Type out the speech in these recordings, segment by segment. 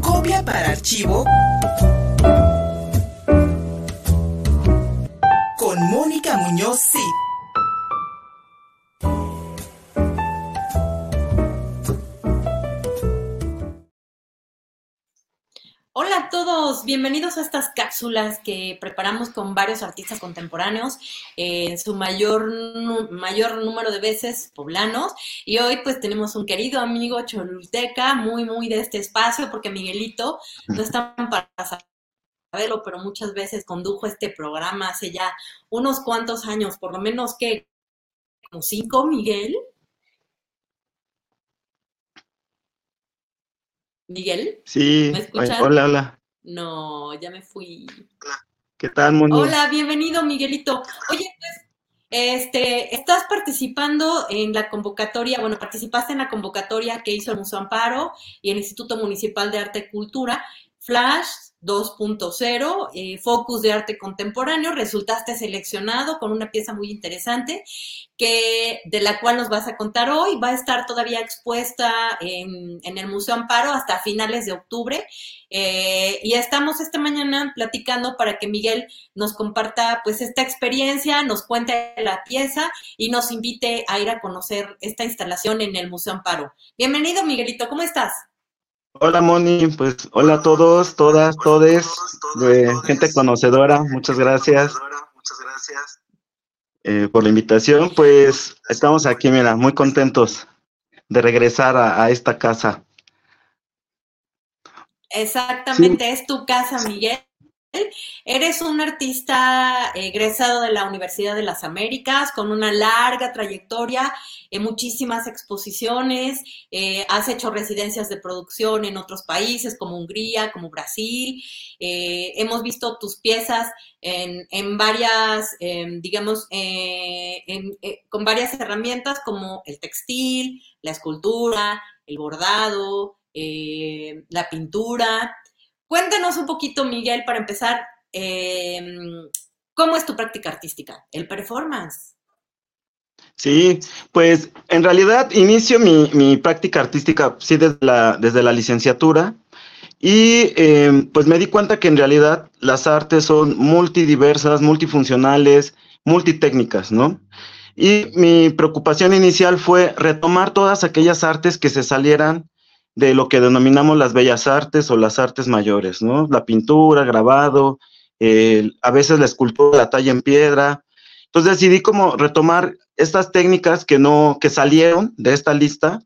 copia para archivo con Mónica Muñoz. Bienvenidos a estas cápsulas que preparamos con varios artistas contemporáneos, en eh, su mayor, mayor número de veces poblanos. Y hoy pues tenemos un querido amigo cholulteca, muy, muy de este espacio, porque Miguelito no está para saberlo, pero muchas veces condujo este programa hace ya unos cuantos años, por lo menos que como cinco, Miguel. Miguel. Sí, ¿me escuchas? hola, hola. No, ya me fui. ¿Qué tal, Moni? Hola, bienvenido, Miguelito. Oye, pues, este, estás participando en la convocatoria, bueno, participaste en la convocatoria que hizo el Museo Amparo y el Instituto Municipal de Arte y Cultura, Flash 2.0, eh, Focus de Arte Contemporáneo, resultaste seleccionado con una pieza muy interesante que, de la cual nos vas a contar hoy. Va a estar todavía expuesta en, el Museo Amparo hasta finales de octubre. Eh, y estamos esta mañana platicando para que Miguel nos comparta pues esta experiencia, nos cuente la pieza y nos invite a ir a conocer esta instalación en el Museo Amparo. Bienvenido, Miguelito, ¿cómo estás? Hola Moni, pues hola a todos, todas, todes, de gente conocedora, muchas gracias. Muchas gracias. Eh, por la invitación, pues estamos aquí, mira, muy contentos de regresar a, esta casa. Exactamente, es tu casa, Miguel. Eres un artista egresado de la Universidad de las Américas con una larga trayectoria en muchísimas exposiciones, eh, has hecho residencias de producción en otros países como Hungría, como Brasil. Eh, hemos visto tus piezas en, varias, em, digamos, eh, con varias herramientas como el textil, la escultura, el bordado, la pintura. Cuéntanos un poquito, Miguel, para empezar, em, ¿cómo es tu práctica artística? El performance. Sí, pues en realidad inicio mi, práctica artística, sí, desde la, desde la licenciatura. Y em, pues me di cuenta que en realidad las artes son multidiversas, multifuncionales, multitécnicas, ¿no? Y mi preocupación inicial fue retomar todas aquellas artes que se salieran de lo que denominamos las bellas artes o las artes mayores, ¿no? La pintura, grabado, a veces la escultura, la talla en piedra. Entonces decidí como retomar estas técnicas que no, que salieron de esta lista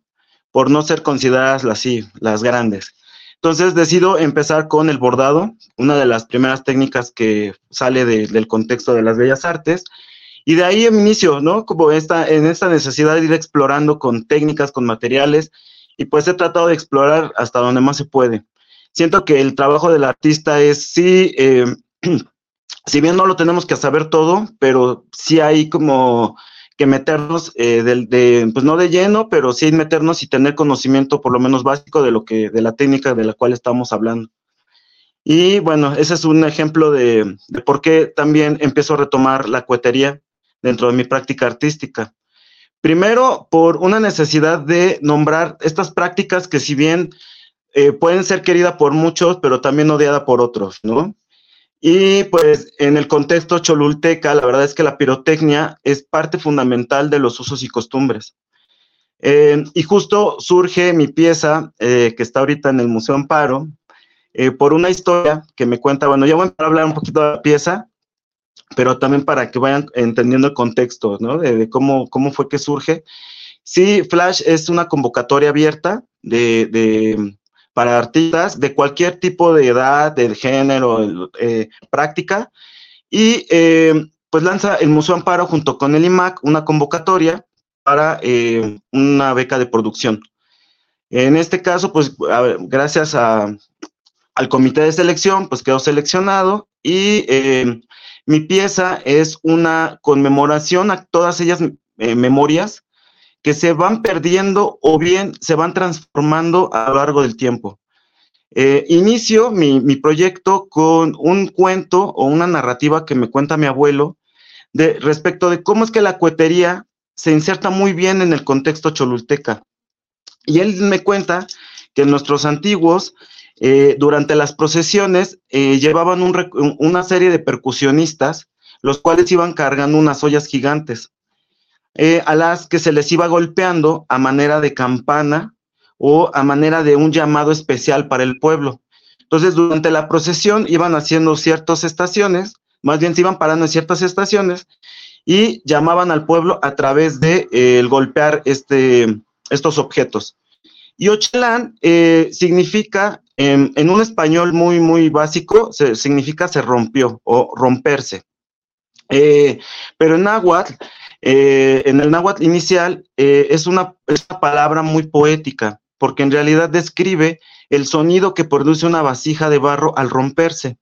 por no ser consideradas así, las grandes. Entonces decido empezar con el bordado, una de las primeras técnicas que sale del contexto de las bellas artes, y de ahí inicio, ¿no? Como esta, en esta necesidad de ir explorando con técnicas, con materiales, y pues he tratado de explorar hasta donde más se puede. Siento que el trabajo del artista es sí, eh, si bien no lo tenemos que saber todo, pero sí hay como que meternos eh, de, pues no de lleno, pero sí meternos y tener conocimiento por lo menos básico de lo que, de la técnica de la cual estamos hablando. Y bueno, ese es un ejemplo de, de por qué también empiezo a retomar la cuetería dentro de mi práctica artística. Primero, por una necesidad de nombrar estas prácticas que si bien eh, pueden ser queridas por muchos, pero también odiadas por otros, ¿no? Y pues en el contexto cholulteca, la verdad es que la pirotecnia es parte fundamental de los usos y costumbres. Eh, y justo surge mi pieza, eh, que está ahorita en el Museo Amparo, por una historia que me cuenta, bueno, ya voy a hablar un poquito de la pieza, pero también para que vayan entendiendo el contexto, ¿no? De, cómo, cómo fue que surge. Sí, Flash es una convocatoria abierta de, para artistas de cualquier tipo de edad, de género, eh, práctica, y eh, pues lanza el Museo Amparo junto con el IMAC una convocatoria para eh, una beca de producción. En este caso, pues gracias al comité de selección, pues quedó seleccionado y mi pieza es una conmemoración a todas ellas eh, memorias que se van perdiendo o bien se van transformando a lo largo del tiempo. Eh, inicio mi, proyecto con un cuento o una narrativa que me cuenta mi abuelo de, respecto de cómo es que la cuetería se inserta muy bien en el contexto cholulteca. Y él me cuenta que nuestros antiguos eh, durante las procesiones eh, llevaban una serie de percusionistas, los cuales iban cargando unas ollas gigantes, eh, a las que se les iba golpeando a manera de campana o a manera de un llamado especial para el pueblo. Entonces, durante la procesión iban haciendo ciertas estaciones, más bien se iban parando en ciertas estaciones y llamaban al pueblo a través de el golpear este, estos objetos. Y Ochelán significa en, un español muy, muy básico, significa se rompió o romperse. Eh, pero en náhuatl, eh, en el náhuatl inicial, eh, es, una, es, una, palabra muy poética, porque en realidad describe el sonido que produce una vasija de barro al romperse.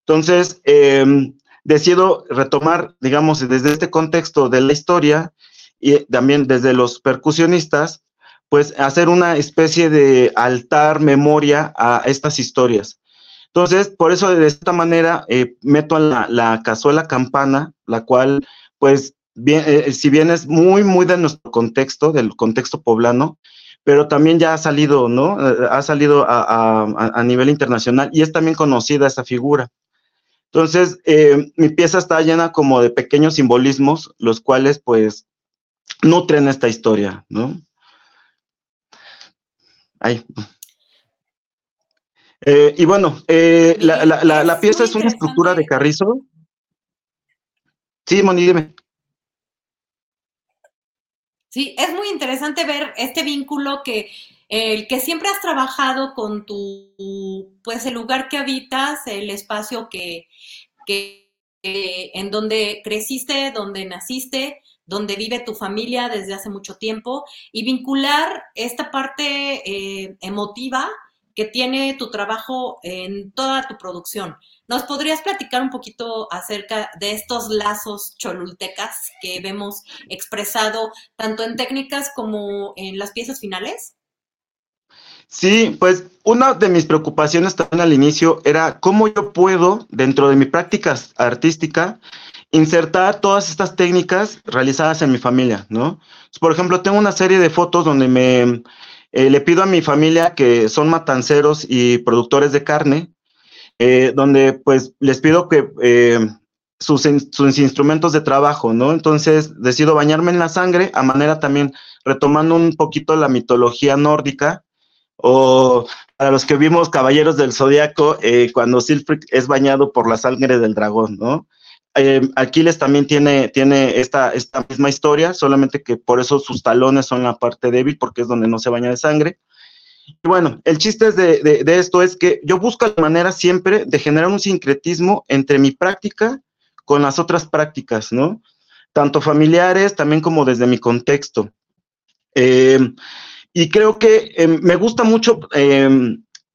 Entonces, em, decido retomar, digamos, desde este contexto de la historia y también desde los percusionistas, pues hacer una especie de altar, memoria a estas historias. Entonces, por eso de esta manera eh, meto la, la, cazuela campana, la cual, pues, bien, eh, si bien es muy, muy de nuestro contexto, del contexto poblano, pero también ya ha salido, ¿no? Eh, ha salido a, a, nivel internacional y es también conocida esa figura. Entonces, mi pieza está llena como de pequeños simbolismos, los cuales, pues, nutren esta historia, ¿no? Ahí. Eh, y bueno, eh, la, la, la, pieza es una estructura de carrizo. Sí, Moni, dime. Sí, es muy interesante ver este vínculo que el que siempre has trabajado con tu, pues el lugar que habitas, el espacio que, que en donde creciste, donde naciste, donde vive tu familia desde hace mucho tiempo y vincular esta parte eh, emotiva que tiene tu trabajo en toda tu producción. ¿Nos podrías platicar un poquito acerca de estos lazos cholultecas que vemos expresado tanto en técnicas como en las piezas finales? Sí, pues una de mis preocupaciones también al inicio era cómo yo puedo, dentro de mi práctica artística, insertar todas estas técnicas realizadas en mi familia, ¿no? Por ejemplo, tengo una serie de fotos donde me eh, le pido a mi familia que son matanceros y productores de carne, eh, donde pues les pido que eh, sus, instrumentos de trabajo, ¿no? Entonces decido bañarme en la sangre a manera también retomando un poquito la mitología nórdica o para los que vimos Caballeros del Zodiaco, cuando Silfrid es bañado por la sangre del dragón, ¿no? Eh, Aquiles también tiene, tiene esta, esta misma historia, solamente que por eso sus talones son la parte débil, porque es donde no se baña de sangre. Bueno, el chiste de, de, esto es que yo busco la manera siempre de generar un sincretismo entre mi práctica con las otras prácticas, ¿no? Tanto familiares, también como desde mi contexto. Eh, y creo que eh, me gusta mucho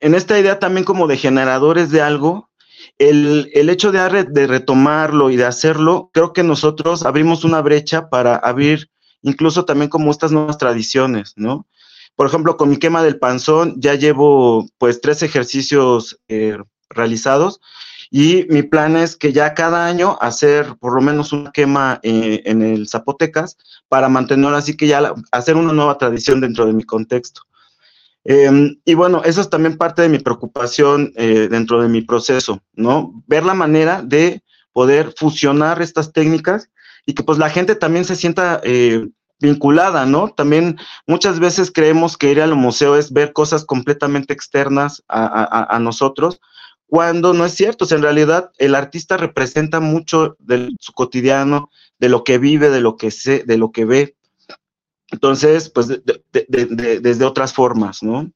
en esta idea también como de generadores de algo, el, el hecho de, de, retomarlo y de hacerlo, creo que nosotros abrimos una brecha para abrir incluso también como estas nuevas tradiciones, ¿no? Por ejemplo, con mi quema del panzón ya llevo pues tres ejercicios eh, realizados y mi plan es que ya cada año hacer por lo menos una quema eh, en el Zapotecas para mantenerlo así que ya hacer una nueva tradición dentro de mi contexto. Eh, y bueno, eso es también parte de mi preocupación eh, dentro de mi proceso, ¿no? Ver la manera de poder fusionar estas técnicas y que pues la gente también se sienta eh, vinculada, ¿no? También muchas veces creemos que ir al museo es ver cosas completamente externas a, nosotros, cuando no es cierto, o en realidad el artista representa mucho de su cotidiano, de lo que vive, de lo que sé, de lo que ve, entonces, pues de, de, de, desde otras formas, ¿no?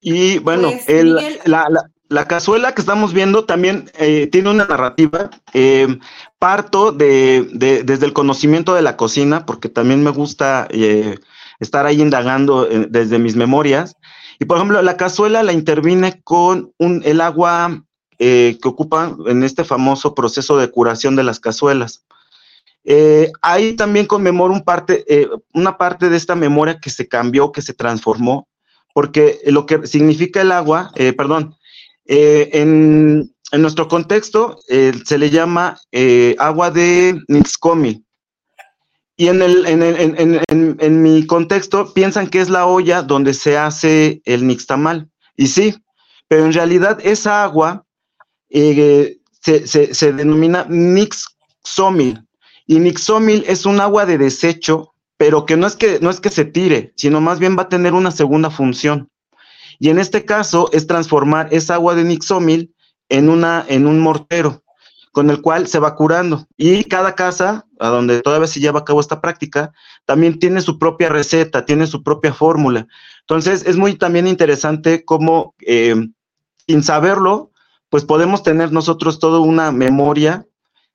Y bueno, pues, el, la, la, la, cazuela que estamos viendo también eh, tiene una narrativa. Eh, parto de, desde el conocimiento de la cocina, porque también me gusta eh, estar ahí indagando eh, desde mis memorias. Y por ejemplo, la cazuela la interviene con el agua eh, que ocupa en este famoso proceso de curación de las cazuelas. Eh, ahí también conmemoro un parte, eh, una parte de esta memoria que se cambió, que se transformó, porque lo que significa el agua, perdón, en, en nuestro contexto se le llama agua de Nixcomi. Y en, el, en, en, en, en, mi contexto piensan que es la olla donde se hace el nixtamal. Y sí, pero en realidad esa agua eh, se, se, se, denomina nixomil. Y nixomil es un agua de desecho, pero que no es que, no es que se tire, sino más bien va a tener una segunda función. Y en este caso es transformar esa agua de nixomil en, una, en un mortero con el cual se va curando. Y cada casa, a donde todavía se lleva a cabo esta práctica, también tiene su propia receta, tiene su propia fórmula. Entonces, es muy también interesante cómo, eh, sin saberlo, pues podemos tener nosotros toda una memoria,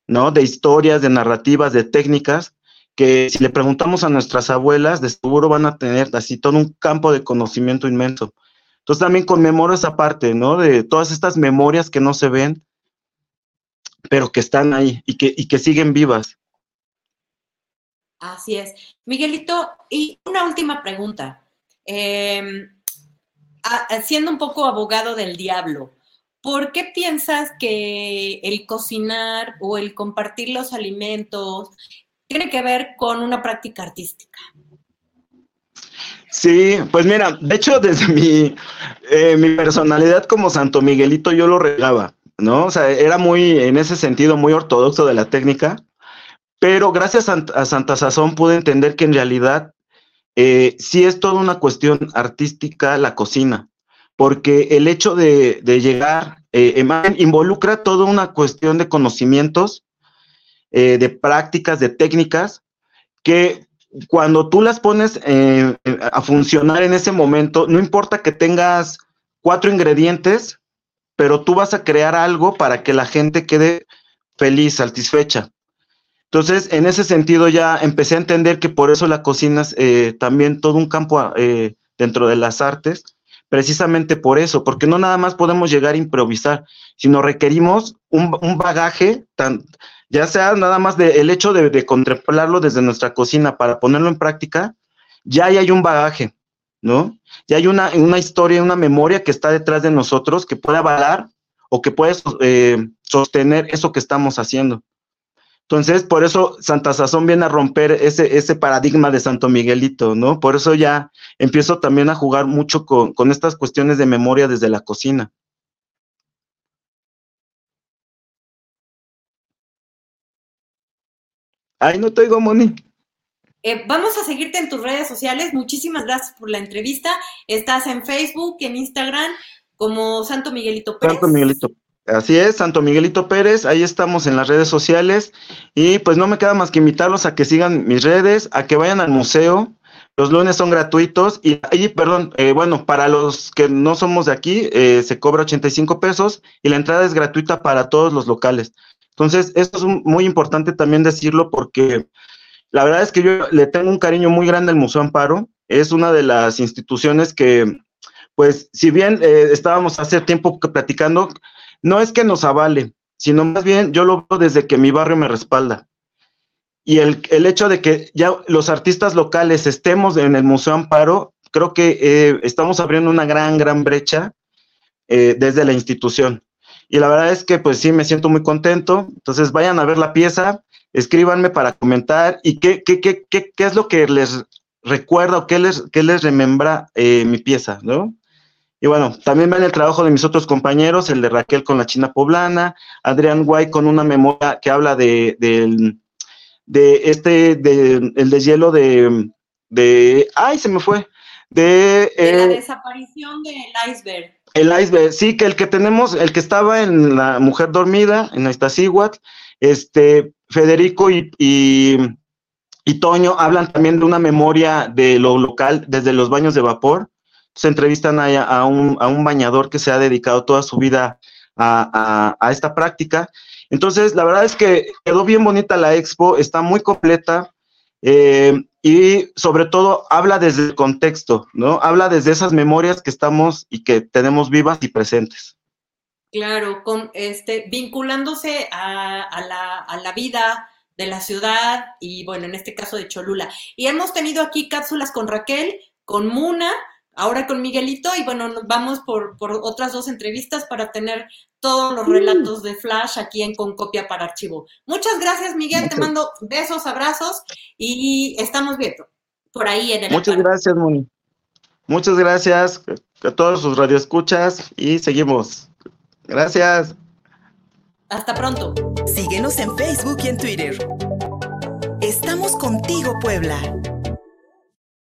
¿no? De historias, de narrativas, de técnicas, que si le preguntamos a nuestras abuelas, de seguro van a tener así todo un campo de conocimiento inmenso. Entonces también conmemoro esa parte, ¿no? De todas estas memorias que no se ven, pero que están ahí y que, y que siguen vivas. Así es. Miguelito, y una última pregunta. Eh, siendo un poco abogado del diablo, ¿por qué piensas que el cocinar o el compartir los alimentos tiene que ver con una práctica artística? Sí, pues mira, de hecho desde mi, eh, mi personalidad como Santo Miguelito yo lo regaba, ¿no? O sea, era muy, en ese sentido, muy ortodoxo de la técnica, pero gracias a, Santa Sazón pude entender que en realidad eh, sí es toda una cuestión artística la cocina, porque el hecho de, de llegar eh, involucra toda una cuestión de conocimientos, eh, de prácticas, de técnicas, que cuando tú las pones a funcionar en ese momento, no importa que tengas cuatro ingredientes, pero tú vas a crear algo para que la gente quede feliz, satisfecha. Entonces, en ese sentido ya empecé a entender que por eso la cocina es eh, también todo un campo eh, dentro de las artes, precisamente por eso, porque no nada más podemos llegar a improvisar, sino requerimos un, bagaje tan, ya sea nada más del el hecho de, de, contemplarlo desde nuestra cocina para ponerlo en práctica, ya hay un bagaje, ¿no? Ya hay una, una historia, una memoria que está detrás de nosotros que puede avalar o que puede eh, sostener eso que estamos haciendo. Entonces, por eso Santa Sazón viene a romper ese, ese paradigma de Santo Miguelito, ¿no? Por eso ya empiezo también a jugar mucho con, con estas cuestiones de memoria desde la cocina. Ay, no te oigo, Moni. Eh, vamos a seguirte en tus redes sociales. Muchísimas gracias por la entrevista. Estás en Facebook, en Instagram, como Santo Miguelito Pérez. Santo Miguelito. Así es, Santo Miguelito Pérez. Ahí estamos en las redes sociales. Y pues no me queda más que invitarlos a que sigan mis redes, a que vayan al museo. Los lunes son gratuitos y, y perdón, eh, bueno, para los que no somos de aquí, eh, se cobra 85 pesos y la entrada es gratuita para todos los locales. Entonces, esto es muy importante también decirlo porque la verdad es que yo le tengo un cariño muy grande al Museo Amparo. Es una de las instituciones que, pues, si bien eh, estábamos hace tiempo platicando, no es que nos avale, sino más bien yo lo veo desde que mi barrio me respalda. Y el, el hecho de que ya los artistas locales estemos en el Museo Amparo, creo que eh, estamos abriendo una gran, gran brecha eh, desde la institución. Y la verdad es que pues sí, me siento muy contento. Entonces vayan a ver la pieza, escríbanme para comentar y qué, qué, qué, qué, qué es lo que les recuerda o qué les, qué les remembra eh, mi pieza, ¿no? Y bueno, también ven el trabajo de mis otros compañeros, el de Raquel con la China Poblana, Adrián Guay con una memoria que habla de, de, de este, de, el deshielo de, de, ay, se me fue, de... Eh, de la desaparición del iceberg. El iceberg, sí, que el que tenemos, el que estaba en La Mujer Dormida, en Iztaccíhuatl, este, Federico y, y, y, Toño hablan también de una memoria de lo local desde los baños de vapor. Se entrevistan a, a, un, a un, bañador que se ha dedicado toda su vida a, a, esta práctica. Entonces, la verdad es que quedó bien bonita la expo, está muy completa. Eh, y sobre todo habla desde el contexto, ¿no? Habla desde esas memorias que estamos y que tenemos vivas y presentes. Claro, con este, vinculándose a, la, a la vida de la ciudad y bueno, en este caso de Cholula. Y hemos tenido aquí cápsulas con Raquel, con Muna, ahora con Miguelito y bueno, nos vamos por, por otras dos entrevistas para tener todos los relatos de Flash aquí en Con Copia para Archivo. Muchas gracias, Miguel. Te mando besos, abrazos y estamos viendo por ahí en el. Muchas gracias, Moni. Muchas gracias a todos sus radioescuchas y seguimos. Gracias. Hasta pronto. Síguenos en Facebook y en Twitter. Estamos contigo, Puebla.